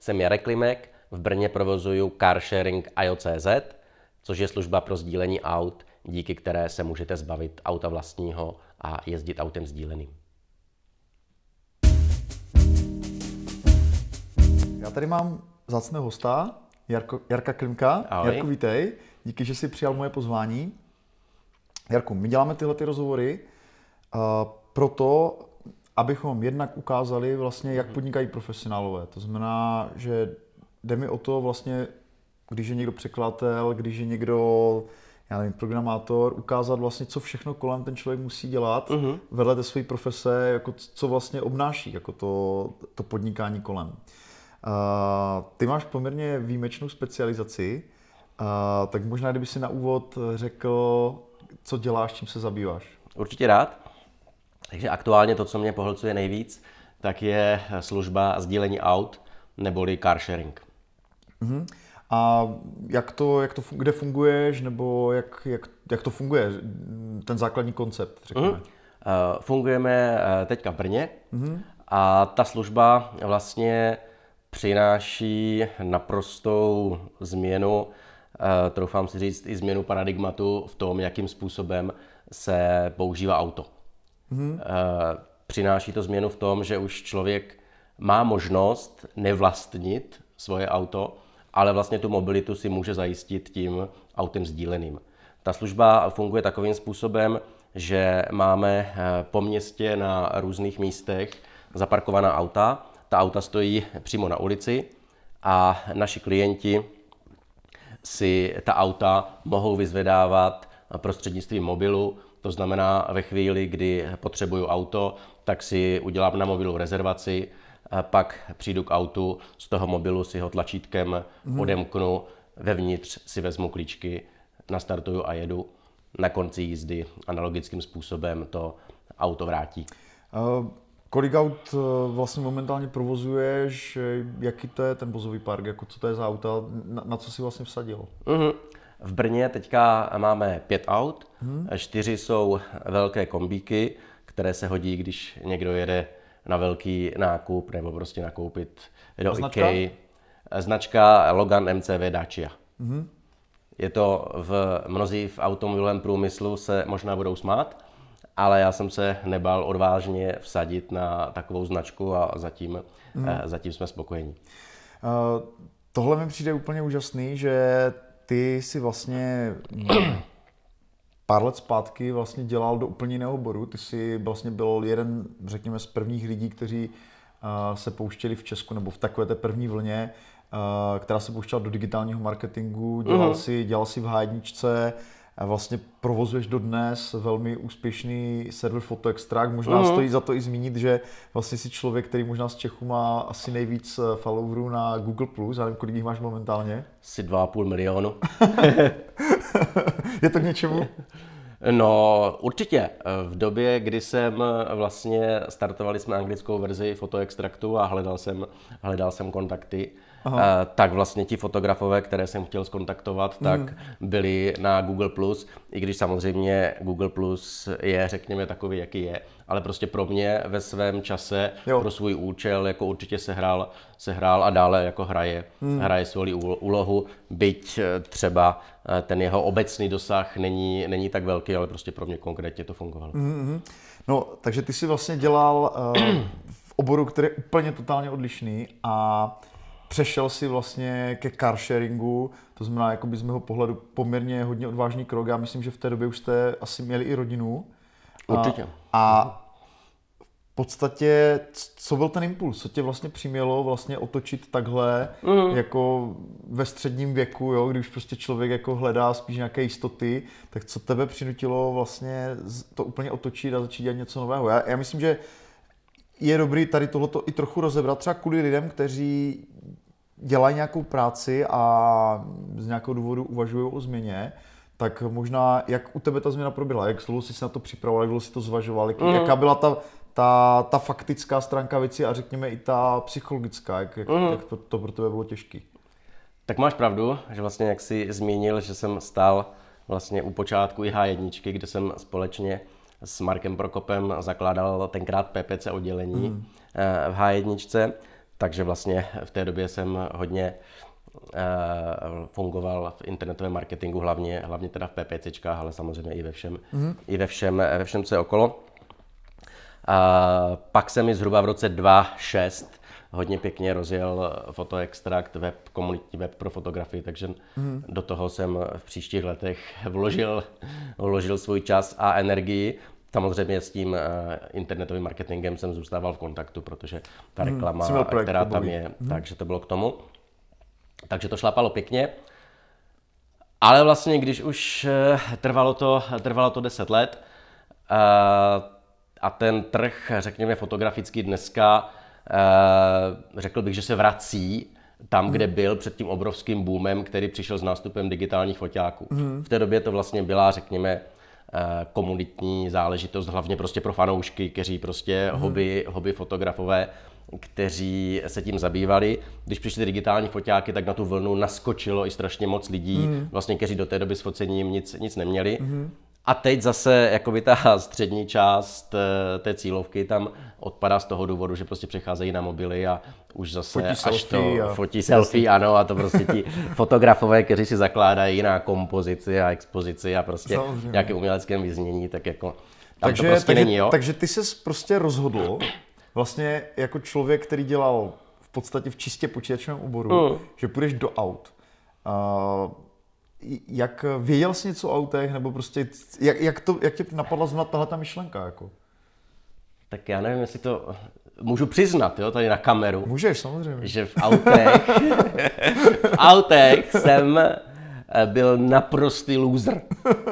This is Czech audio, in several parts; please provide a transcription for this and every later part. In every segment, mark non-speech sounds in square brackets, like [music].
jsem Jarek Klimek, v Brně provozuju carsharing IO.cz, což je služba pro sdílení aut, díky které se můžete zbavit auta vlastního a jezdit autem sdíleným. Já tady mám zácného hosta, Jarko, Jarka Klimka. Ahoj. Jarku, vítej. Díky, že jsi přijal moje pozvání. Jarku, my děláme tyhle ty rozhovory uh, proto, abychom jednak ukázali vlastně, jak podnikají profesionálové. To znamená, že jde mi o to vlastně, když je někdo překladatel, když je někdo já nevím, programátor, ukázat vlastně, co všechno kolem ten člověk musí dělat uh-huh. vedle té své profese, jako co vlastně obnáší, jako to, to podnikání kolem. Uh, ty máš poměrně výjimečnou specializaci, uh, tak možná kdyby si na úvod řekl, co děláš, čím se zabýváš. Určitě rád. Takže aktuálně to, co mě pohlcuje nejvíc, tak je služba sdílení aut neboli car sharing. Uh-huh. A jak to, jak to, kde funguješ, nebo jak, jak, jak to funguje, ten základní koncept, řekněme? Uh-huh. Fungujeme teďka v Brně uh-huh. a ta služba vlastně přináší naprostou změnu, eh, troufám si říct i změnu paradigmatu v tom, jakým způsobem se používá auto. Mm-hmm. Přináší to změnu v tom, že už člověk má možnost nevlastnit svoje auto, ale vlastně tu mobilitu si může zajistit tím autem sdíleným. Ta služba funguje takovým způsobem, že máme eh, po městě na různých místech zaparkovaná auta, ta auta stojí přímo na ulici a naši klienti si ta auta mohou vyzvedávat prostřednictvím mobilu. To znamená, ve chvíli, kdy potřebuju auto, tak si udělám na mobilu rezervaci, pak přijdu k autu, z toho mobilu si ho tlačítkem hmm. odemknu, vevnitř si vezmu klíčky, nastartuju a jedu. Na konci jízdy analogickým způsobem to auto vrátí. Uh... Kolik aut eh, vlastně momentálně provozuješ, jaký to je ten vozový park, jako co to je za auta, na, na co si vlastně vsadil? Mm-hmm. V Brně teďka máme pět aut, mm-hmm. čtyři jsou velké kombíky, které se hodí, když někdo jede na velký nákup nebo prostě nakoupit do značka? IKEA. Značka Logan MCV Dacia. Mm-hmm. Je to v mnozí v automobilovém průmyslu se možná budou smát, ale já jsem se nebal odvážně vsadit na takovou značku a zatím, hmm. zatím jsme spokojení. Uh, tohle mi přijde úplně úžasný, že ty si vlastně pár let zpátky vlastně dělal do úplně jiného oboru. Ty jsi vlastně byl jeden, řekněme, z prvních lidí, kteří uh, se pouštěli v Česku nebo v takové té první vlně, uh, která se pouštěla do digitálního marketingu. Dělal, uh-huh. si, dělal si v hájničce, vlastně provozuješ dodnes velmi úspěšný server Extract. Možná mm-hmm. stojí za to i zmínit, že vlastně si člověk, který možná z Čechu má asi nejvíc eh, followerů na Google+, já nevím, kolik jich máš momentálně? Asi 2,5 milionu. [laughs] Je to k něčemu? No, určitě. V době, kdy jsem vlastně startovali jsme anglickou verzi Extractu a hledal jsem, hledal jsem kontakty, Aha. Eh, tak vlastně ti fotografové, které jsem chtěl skontaktovat, tak mm. byli na Google+, i když samozřejmě Google Plus je, řekněme, takový, jaký je, ale prostě pro mě ve svém čase, jo. pro svůj účel, jako určitě sehrál, sehrál a dále jako hraje, mm. hraje svou úlohu, byť eh, třeba eh, ten jeho obecný dosah není, není tak velký, ale prostě pro mě konkrétně to fungovalo. Mm-hmm. No, takže ty si vlastně dělal uh, v oboru, který je úplně totálně odlišný a přešel si vlastně ke car sharingu, to znamená jako by z mého pohledu poměrně hodně odvážný krok. Já myslím, že v té době už jste asi měli i rodinu. Určitě. A, a v podstatě, co byl ten impuls? Co tě vlastně přimělo vlastně otočit takhle mm. jako ve středním věku, jo, když prostě člověk jako hledá spíš nějaké jistoty, tak co tebe přinutilo vlastně to úplně otočit a začít dělat něco nového? Já, já myslím, že je dobrý tady tohleto i trochu rozebrat, třeba kvůli lidem, kteří dělají nějakou práci a z nějakého důvodu uvažují o změně, tak možná, jak u tebe ta změna proběhla, jak dlouho jsi se na to připravoval, jak dlouho jsi to zvažoval, jak, mm. jaká byla ta, ta, ta faktická stránka věci a řekněme i ta psychologická, jak, jak, mm. jak to, to pro tebe bylo těžké. Tak máš pravdu, že vlastně jak jsi zmínil, že jsem stál vlastně u počátku i H1, kde jsem společně s Markem Prokopem zakládal tenkrát PPC oddělení mm. v H1, takže vlastně v té době jsem hodně eh, fungoval v internetovém marketingu, hlavně, hlavně teda v PPCčkách, ale samozřejmě i ve všem, mm-hmm. i ve všem, ve všem, co je okolo. A pak se mi zhruba v roce 2006 hodně pěkně rozjel fotoextrakt, web, komunitní web pro fotografii, takže mm. do toho jsem v příštích letech vložil, vložil svůj čas a energii. Samozřejmě s tím uh, internetovým marketingem jsem zůstával v kontaktu, protože ta mhm. reklama, mm, která tam je, mm. takže to bylo k tomu. Takže to šlapalo pěkně. Ale vlastně, když už uh, trvalo to, trvalo to 10 let uh, a ten trh, řekněme, fotografický dneska Eh, řekl bych, že se vrací tam, kde byl před tím obrovským boomem, který přišel s nástupem digitálních foťáků. Mm. V té době to vlastně byla, řekněme, eh, komunitní záležitost, hlavně prostě pro fanoušky, kteří prostě mm. hobby, hobby fotografové, kteří se tím zabývali. Když přišly digitální foťáky, tak na tu vlnu naskočilo i strašně moc lidí, mm. vlastně, kteří do té doby s focením nic, nic neměli. Mm. A teď zase jakoby ta [laughs] střední část eh, té cílovky tam odpadá z toho důvodu, že prostě přecházejí na mobily a už zase fotí až selfie to a... fotí selfie, ano, a to prostě ti [laughs] fotografové, kteří si zakládají na kompozici a expozici a prostě Samozřejmě. nějaké umělecké vyznění, tak jako tam takže, to prostě takže, není, jo? Takže ty se prostě rozhodl, vlastně jako člověk, který dělal v podstatě v čistě počítačovém oboru, mm. že půjdeš do aut. Uh, jak věděl jsi něco o autech, nebo prostě, jak, jak, to, jak tě napadla zrovna tahle ta myšlenka, jako? Tak já nevím, jestli to můžu přiznat, jo, tady na kameru. Můžeš, samozřejmě. Že v autech, v autech jsem eh, byl naprostý loser.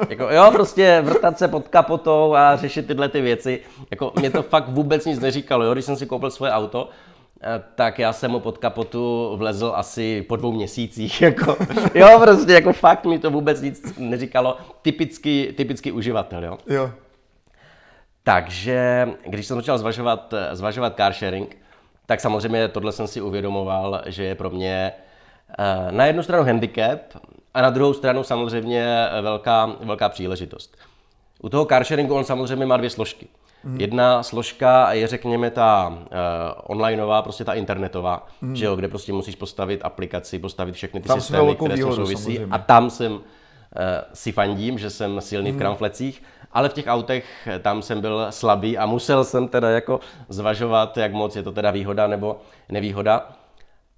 Jako, jo, prostě vrtat se pod kapotou a řešit tyhle ty věci. Jako, mě to fakt vůbec nic neříkalo, jo, když jsem si koupil svoje auto, tak já jsem mu pod kapotu vlezl asi po dvou měsících. [laughs] Jako, jo, prostě jako fakt mi to vůbec nic neříkalo. Typický, typický uživatel, jo. Jo. Takže když jsem začal zvažovat, zvažovat car sharing, tak samozřejmě tohle jsem si uvědomoval, že je pro mě eh, na jednu stranu handicap a na druhou stranu samozřejmě velká, velká příležitost. U toho car sharingu on samozřejmě má dvě složky. Mm. Jedna složka je, řekněme, ta uh, onlineová, prostě ta internetová, mm. že jo, kde prostě musíš postavit aplikaci, postavit všechny ty tam systémy, které s souvisí. Samozřejmě. A tam jsem uh, si fandím, že jsem silný mm. v kramflecích, ale v těch autech eh, tam jsem byl slabý a musel jsem teda jako zvažovat, jak moc je to teda výhoda nebo nevýhoda.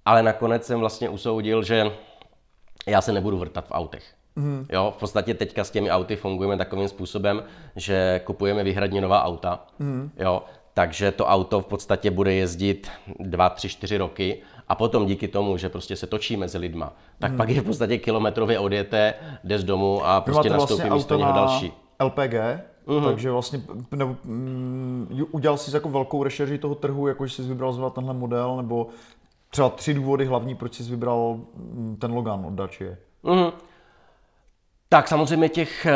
Ale nakonec jsem vlastně usoudil, že já se nebudu vrtat v autech. Mm. Jo, v podstatě teďka s těmi auty fungujeme takovým způsobem, že kupujeme výhradně nová auta. Mm. Jo, takže to auto v podstatě bude jezdit 2, 3, 4 roky a potom díky tomu, že prostě se točí mezi lidma, tak hmm. pak je v podstatě kilometrově odjeté, jde z domu a prostě nastoupí vlastně místo něho další. LPG, mm-hmm. takže vlastně nebo, mm, udělal jsi jako velkou rešerži toho trhu, jako že jsi vybral zrovna tenhle model, nebo třeba tři důvody hlavní, proč jsi vybral mm, ten Logan od Dacia. Mm-hmm. Tak samozřejmě těch eh,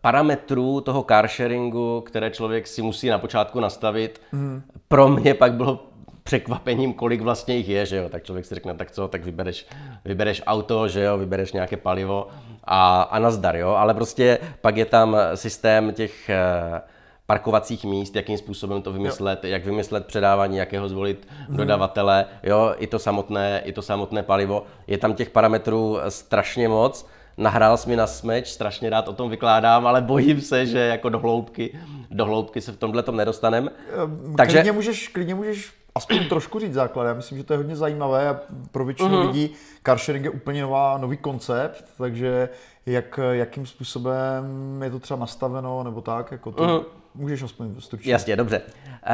parametrů toho carsharingu, které člověk si musí na počátku nastavit, mm. pro mě pak bylo překvapením, kolik vlastně jich je, že jo, tak člověk si řekne, tak co, tak vybereš, vybereš auto, že jo, vybereš nějaké palivo a, a nazdar, jo, ale prostě pak je tam systém těch eh, parkovacích míst, jakým způsobem to vymyslet, jo. jak vymyslet předávání, jakého zvolit hmm. dodavatele, jo, i to samotné, i to samotné palivo. Je tam těch parametrů strašně moc nahrál jsi mi na smeč, strašně rád o tom vykládám, ale bojím se, že jako do hloubky, do hloubky se v tomhle tom nedostaneme. Ehm, Takže... Klidně můžeš, klidně můžeš aspoň trošku říct základ. Já myslím, že to je hodně zajímavé a pro většinu uh-huh. lidí carsharing je úplně nová, nový koncept, takže jak, jakým způsobem je to třeba nastaveno nebo tak, jako to uh-huh. můžeš aspoň stručně. Jasně, dobře. Uh,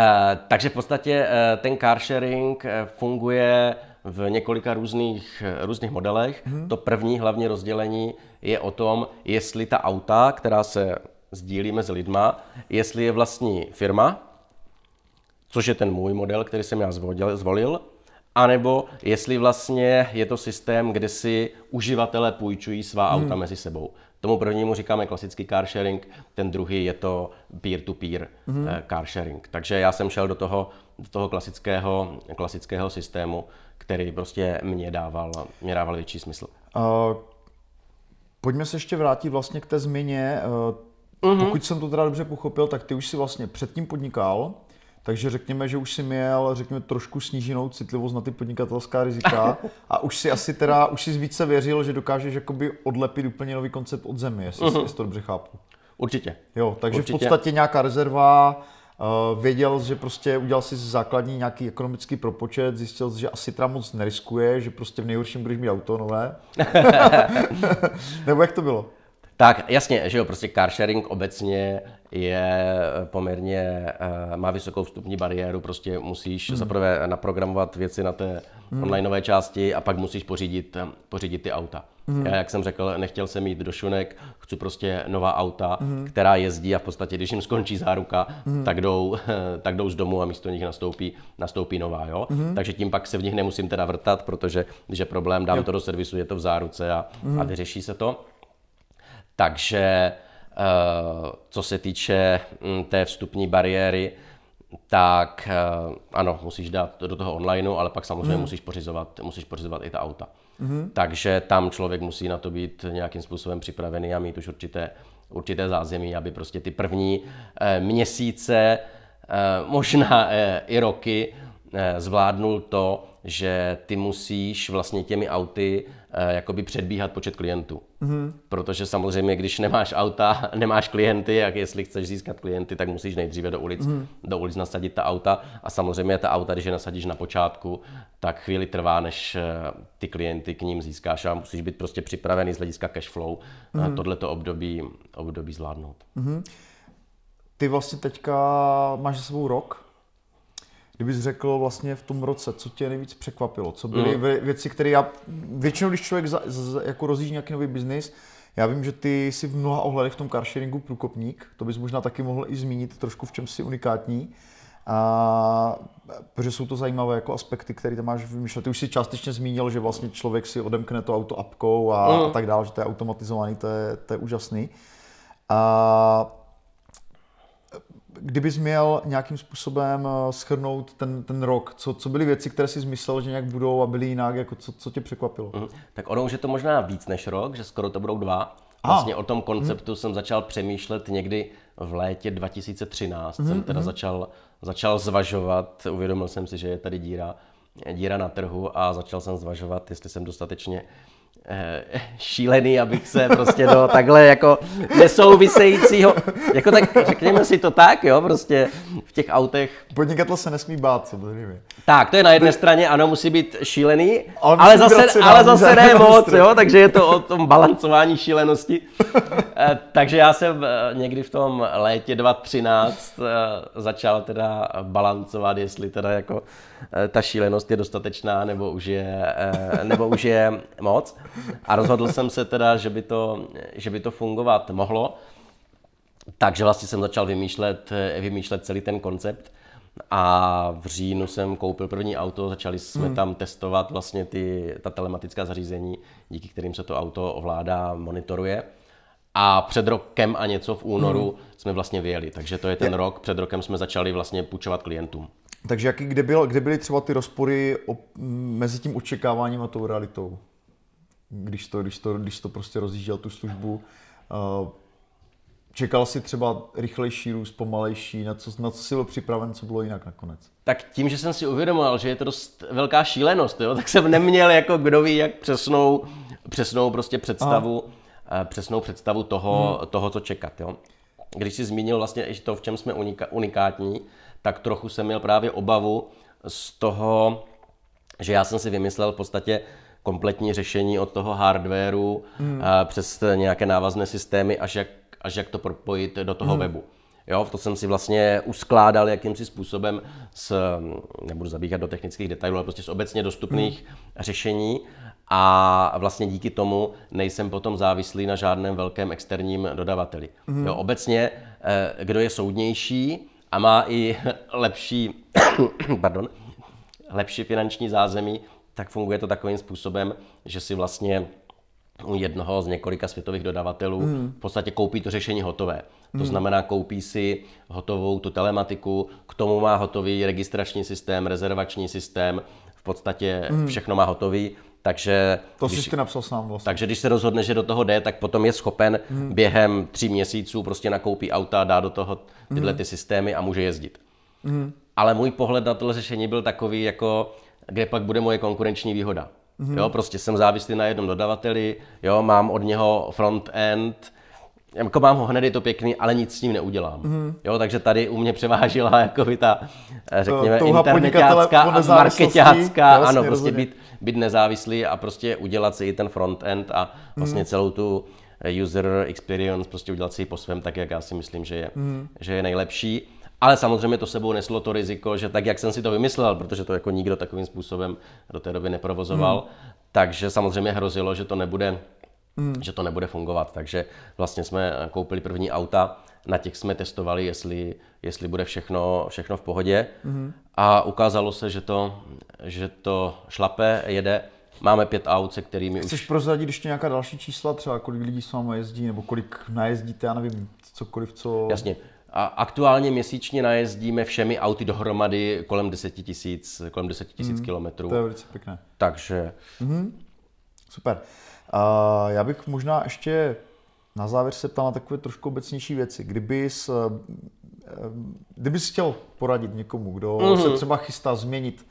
takže v podstatě uh, ten carsharing uh, funguje v několika různých, různých modelech. Hmm. To první hlavní rozdělení je o tom, jestli ta auta, která se sdílí mezi lidma, jestli je vlastní firma, což je ten můj model, který jsem já zvolil, zvolil anebo jestli vlastně je to systém, kde si uživatelé půjčují svá hmm. auta mezi sebou. Tomu prvnímu říkáme klasický car sharing, ten druhý je to peer-to-peer hmm. car sharing. Takže já jsem šel do toho, do toho klasického, klasického systému, který prostě mě dával, mě dával větší smysl. Uh, pojďme se ještě vrátit vlastně k té změně. Uh, uh-huh. Pokud jsem to teda dobře pochopil, tak ty už si vlastně předtím podnikal, Takže řekněme, že už si měl, řekněme, trošku sníženou citlivost na ty podnikatelská rizika [laughs] a už si asi teda, už si více věřil, že dokážeš jakoby odlepit úplně nový koncept od zemi, jestli, uh-huh. jestli to dobře chápu. Určitě. Jo, takže Určitě. v podstatě nějaká rezerva, věděl, že prostě udělal si základní nějaký ekonomický propočet, zjistil, že asi teda moc neriskuje, že prostě v nejhorším budeš mít auto nové. [laughs] [laughs] Nebo jak to bylo? Tak jasně, že jo, prostě car sharing obecně je poměrně, uh, má vysokou vstupní bariéru, prostě musíš mm. zaprvé naprogramovat věci na té mm. onlineové části a pak musíš pořídit, pořídit ty auta. Mm. Já, jak jsem řekl, nechtěl jsem jít do šunek, chci prostě nová auta, mm. která jezdí a v podstatě, když jim skončí záruka, mm. tak, jdou, [laughs] tak jdou z domu a místo nich nastoupí, nastoupí nová, jo. Mm. Takže tím pak se v nich nemusím teda vrtat, protože když je problém, dám jo. to do servisu, je to v záruce a, mm. a vyřeší se to. Takže eh, co se týče hm, té vstupní bariéry, tak eh, ano, musíš dát do toho onlineu, ale pak samozřejmě mm. musíš, pořizovat, musíš pořizovat i ta auta. Mm. Takže tam člověk musí na to být nějakým způsobem připravený a mít už určité, určité zázemí, aby prostě ty první eh, měsíce, možná i roky zvládnul to, že ty musíš vlastně těmi auty eh, jakoby předbíhat počet klientů. Mm-hmm. Protože samozřejmě, když nemáš auta, [laughs] nemáš klienty, jak jestli chceš získat klienty, tak musíš nejdříve do ulic, mm-hmm. do ulic nasadit ta auta. A samozřejmě ta auta, když je nasadíš na počátku, tak chvíli trvá, než eh, ty klienty k ním získáš a musíš být prostě připravený z hlediska cash flow mm-hmm. tohleto období, období zvládnout. Mm-hmm. Ty vlastně teďka máš za sebou rok kdybys řekl vlastně v tom roce, co tě nejvíc překvapilo, co byly mm. věci, které já, většinou když člověk za, za, jako rozjíždí nějaký nový biznis, já vím, že ty jsi v mnoha ohledech v tom carsharingu průkopník, to bys možná taky mohl i zmínit trošku, v čem jsi unikátní. A, protože jsou to zajímavé jako aspekty, které tam máš vymýšlet. Ty už si částečně zmínil, že vlastně člověk si odemkne to auto apkou a, mm. a tak dále, že to je automatizovaný, to je, to je úžasný. A kdybys měl nějakým způsobem eh, schrnout ten, ten rok, co, co byly věci, které jsi zmyslel, že nějak budou a byly jinak, jako co, co tě překvapilo? Mm. Tak ono už je to možná víc než rok, že skoro to budou dva. Vlastně ah. o tom konceptu mm. jsem začal přemýšlet někdy v létě 2013. Mm. Jsem teda mm. začal, začal zvažovat, uvědomil jsem si, že je tady díra, díra na trhu a začal jsem zvažovat, jestli jsem dostatečně Eh, šílený, abych se prostě do takhle jako nesouvisejícího, jako tak řekněme si to tak, jo, prostě v těch autech. Podnikatel se nesmí bát, samozřejmě. Tak, to je na jedné straně, ano, musí být šílený, ale, ale zase, ale zase ne moc, jo, takže je to o tom balancování šílenosti. Eh, takže já jsem eh, někdy v tom létě 2013 začal teda balancovat, jestli teda jako ta šílenost je dostatečná, nebo už je, nebo už je moc. A rozhodl jsem se teda, že by to, že by to fungovat mohlo. Takže vlastně jsem začal vymýšlet, vymýšlet celý ten koncept. A v říjnu jsem koupil první auto, začali jsme hmm. tam testovat vlastně ty, ta telematická zařízení, díky kterým se to auto ovládá, monitoruje. A před rokem a něco v únoru hmm. jsme vlastně vyjeli, takže to je ten je. rok, před rokem jsme začali vlastně půjčovat klientům. Takže jaký, kde, byl, kde byly třeba ty rozpory o, mezi tím očekáváním a tou realitou? Když to, když to, když to prostě rozjížděl tu službu. Uh, čekal si třeba rychlejší růst, pomalejší, na co, na co jsi byl připraven, co bylo jinak nakonec? Tak tím, že jsem si uvědomoval, že je to dost velká šílenost, jo, [laughs] tak jsem neměl jako kdo ví, jak přesnou, přesnou prostě představu, Aha. přesnou představu toho, hmm. toho, co čekat. Jo. Když jsi zmínil vlastně i to, v čem jsme unika, unikátní, tak trochu jsem měl právě obavu z toho, že já jsem si vymyslel v podstatě kompletní řešení od toho hardwareu hmm. přes nějaké návazné systémy, až jak, až jak to propojit do toho hmm. webu. Jo, to jsem si vlastně uskládal jakýmsi způsobem s, nebudu zabíhat do technických detailů, ale prostě z obecně dostupných hmm. řešení a vlastně díky tomu nejsem potom závislý na žádném velkém externím dodavateli. Hmm. Jo, obecně, eh, kdo je soudnější a má i [laughs] lepší, [coughs] pardon, lepší finanční zázemí, tak funguje to takovým způsobem, že si vlastně u jednoho z několika světových dodavatelů mm. v podstatě koupí to řešení hotové. To mm. znamená, koupí si hotovou tu telematiku, k tomu má hotový registrační systém, rezervační systém, v podstatě mm. všechno má hotový. Takže to když, jsi napsal sám vlastně. Takže když se rozhodne, že do toho jde, tak potom je schopen mm. během tří měsíců prostě nakoupí auta, dá do toho tyhle mm. ty systémy a může jezdit. Mm. ale můj pohled na tohle řešení byl takový, jako kde pak bude moje konkurenční výhoda. Mm-hmm. Jo, prostě jsem závislý na jednom dodavateli, jo, mám od něho front-end, jako mám ho hned, je to pěkný, ale nic s tím neudělám. Mm-hmm. Jo, takže tady u mě převážila jako by ta, eh, řekněme, internetácká a marketácká, ano, prostě být, být nezávislý a prostě udělat si i ten front-end a vlastně mm-hmm. celou tu user experience, prostě udělat si ji po svém, tak jak já si myslím, že je, mm-hmm. že je nejlepší. Ale samozřejmě to sebou neslo to riziko, že tak, jak jsem si to vymyslel, protože to jako nikdo takovým způsobem do té doby neprovozoval, mm. takže samozřejmě hrozilo, že to nebude mm. že to nebude fungovat. Takže vlastně jsme koupili první auta, na těch jsme testovali, jestli, jestli bude všechno, všechno v pohodě. Mm. A ukázalo se, že to, že to šlape, jede. Máme pět aut, se kterými Chceš už... prozradit ještě nějaká další čísla, třeba kolik lidí s vámi jezdí, nebo kolik najezdíte, já nevím, cokoliv, co... Jasně. A aktuálně měsíčně najezdíme všemi auty dohromady kolem 10 tisíc, kolem 10 tisíc mm, kilometrů. To je velice pěkné. Takže... Mm, super. A já bych možná ještě na závěr se ptal na takové trošku obecnější věci. Kdyby eh, kdyby jsi chtěl poradit někomu, kdo mm-hmm. se třeba chystá změnit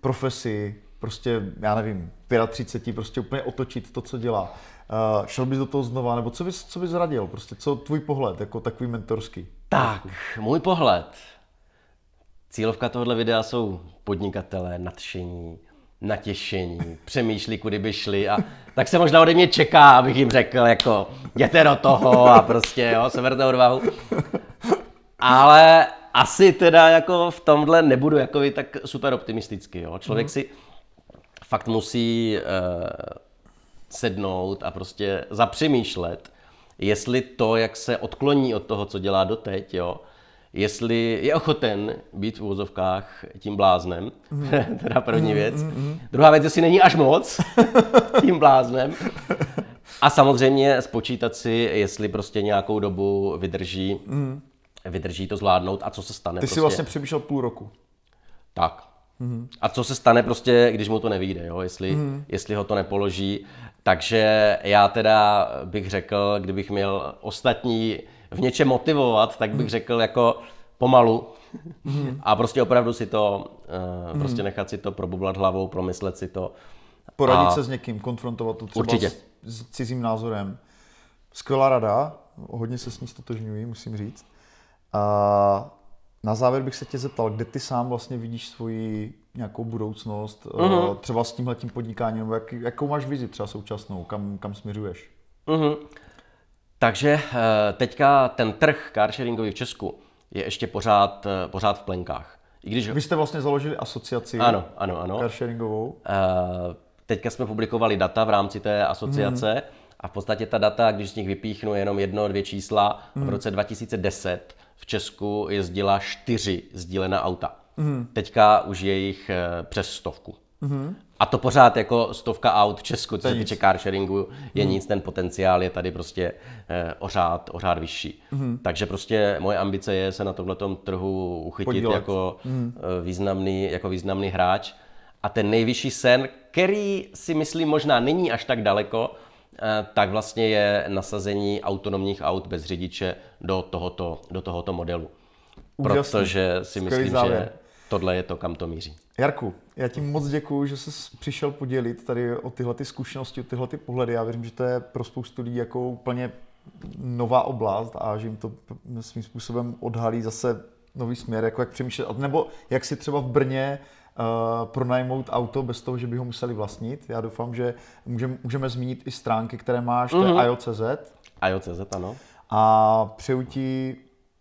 profesi, prostě, já nevím, 35, prostě úplně otočit to, co dělá. Uh, šel bys do toho znova, nebo co bys, co bys radil? Prostě co tvůj pohled, jako takový mentorský? Tak, můj pohled. Cílovka tohohle videa jsou podnikatelé, nadšení, natěšení, [laughs] přemýšlí, kudy by šli a tak se možná ode mě čeká, abych jim řekl, jako jděte do toho a prostě, jo, seberte odvahu. Ale asi teda jako v tomhle nebudu jako tak super optimistický, jo. Člověk mm. si fakt musí uh, sednout a prostě zapřemýšlet, jestli to, jak se odkloní od toho, co dělá doteď, jo, jestli je ochoten být v úvozovkách tím bláznem, mm. [laughs] teda první mm, věc. Mm, Druhá věc, jestli není až moc [laughs] tím bláznem. A samozřejmě spočítat si, jestli prostě nějakou dobu vydrží, mm. vydrží to zvládnout a co se stane. Ty prostě. jsi vlastně přemýšlel půl roku. Tak. A co se stane prostě, když mu to nevíde, jo? Jestli, mm. jestli ho to nepoloží. Takže já teda bych řekl, kdybych měl ostatní v něčem motivovat, tak bych řekl jako pomalu hmm. a prostě opravdu si to, uh, prostě nechat si to probublat hlavou, promyslet si to. Poradit a... se s někým, konfrontovat to třeba Určitě. S, s cizím názorem. Skvělá rada, hodně se s ní stotožňuji, musím říct. A na závěr bych se tě zeptal, kde ty sám vlastně vidíš svoji nějakou budoucnost, uh-huh. třeba s tímhletím podnikáním, nebo jak, jakou máš vizi třeba současnou, kam, kam směřuješ? Uh-huh. Takže eh, teďka ten trh carsharingový v Česku je ještě pořád, eh, pořád v plenkách. I když... Vy jste vlastně založili asociaci ano, ano, ano. carsharingovou. Teďka jsme publikovali data v rámci té asociace hmm. a v podstatě ta data, když z nich vypíchnu jenom jedno, dvě čísla, hmm. v roce 2010 v Česku jezdila čtyři sdílená auta. Hmm. Teďka už je jich přes stovku. Hmm. A to pořád jako stovka aut v Česku, co se týče car sharingu, je hmm. nic, ten potenciál je tady prostě eh, ořád, ořád vyšší. Hmm. Takže prostě moje ambice je se na tomhle trhu uchytit jako, hmm. významný, jako významný hráč. A ten nejvyšší sen, který si myslím možná není až tak daleko, eh, tak vlastně je nasazení autonomních aut bez řidiče do tohoto, do tohoto modelu. Úžasný. Protože si Skvělý myslím, závěr. že tohle je to, kam to míří. Jarku, já ti moc děkuji, že jsi přišel podělit tady o tyhle ty zkušenosti, o tyhle ty pohledy. Já věřím, že to je pro spoustu lidí jako úplně nová oblast a že jim to svým způsobem odhalí zase nový směr, jako jak přemýšlet, nebo jak si třeba v Brně pronajmout auto bez toho, že by ho museli vlastnit. Já doufám, že můžeme, můžeme zmínit i stránky, které máš, mm-hmm. to je mhm. IO.cz. IO.cz, ano. A přeju ti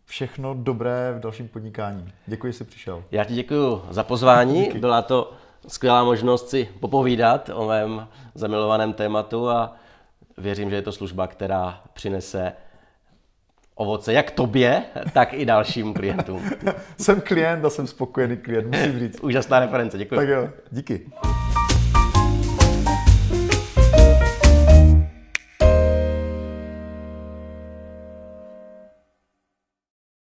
všechno dobré v dalším podnikání. Děkuji, že jsi přišel. Já ti děkuji za pozvání. Díky. Byla to skvělá možnost si popovídat o mém zamilovaném tématu a věřím, že je to služba, která přinese ovoce jak tobě, tak i dalším klientům. [laughs] jsem klient a jsem spokojený klient, musím [laughs] říct. Úžasná reference, děkuji. Tak jo, díky.